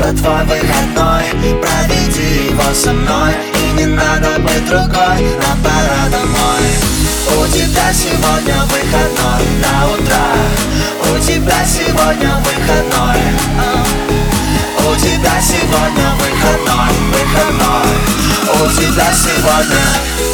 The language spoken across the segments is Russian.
это твой выходной Проведи его со мной. И не надо быть другой, нам пора домой. У тебя сегодня выходной на утро, У тебя сегодня выходной. У тебя сегодня выходной, выходной. У тебя сегодня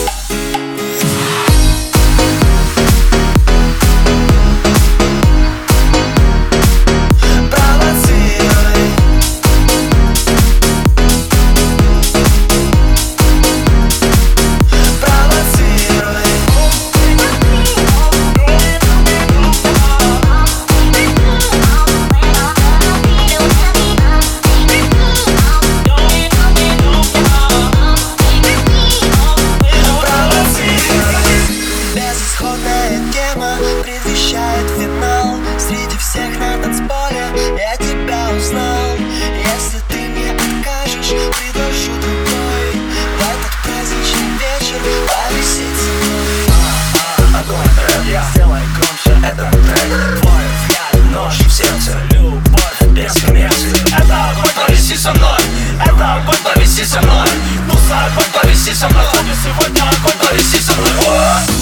повиси со мной Мусор, повиси со мной Сегодня огонь, повиси со мной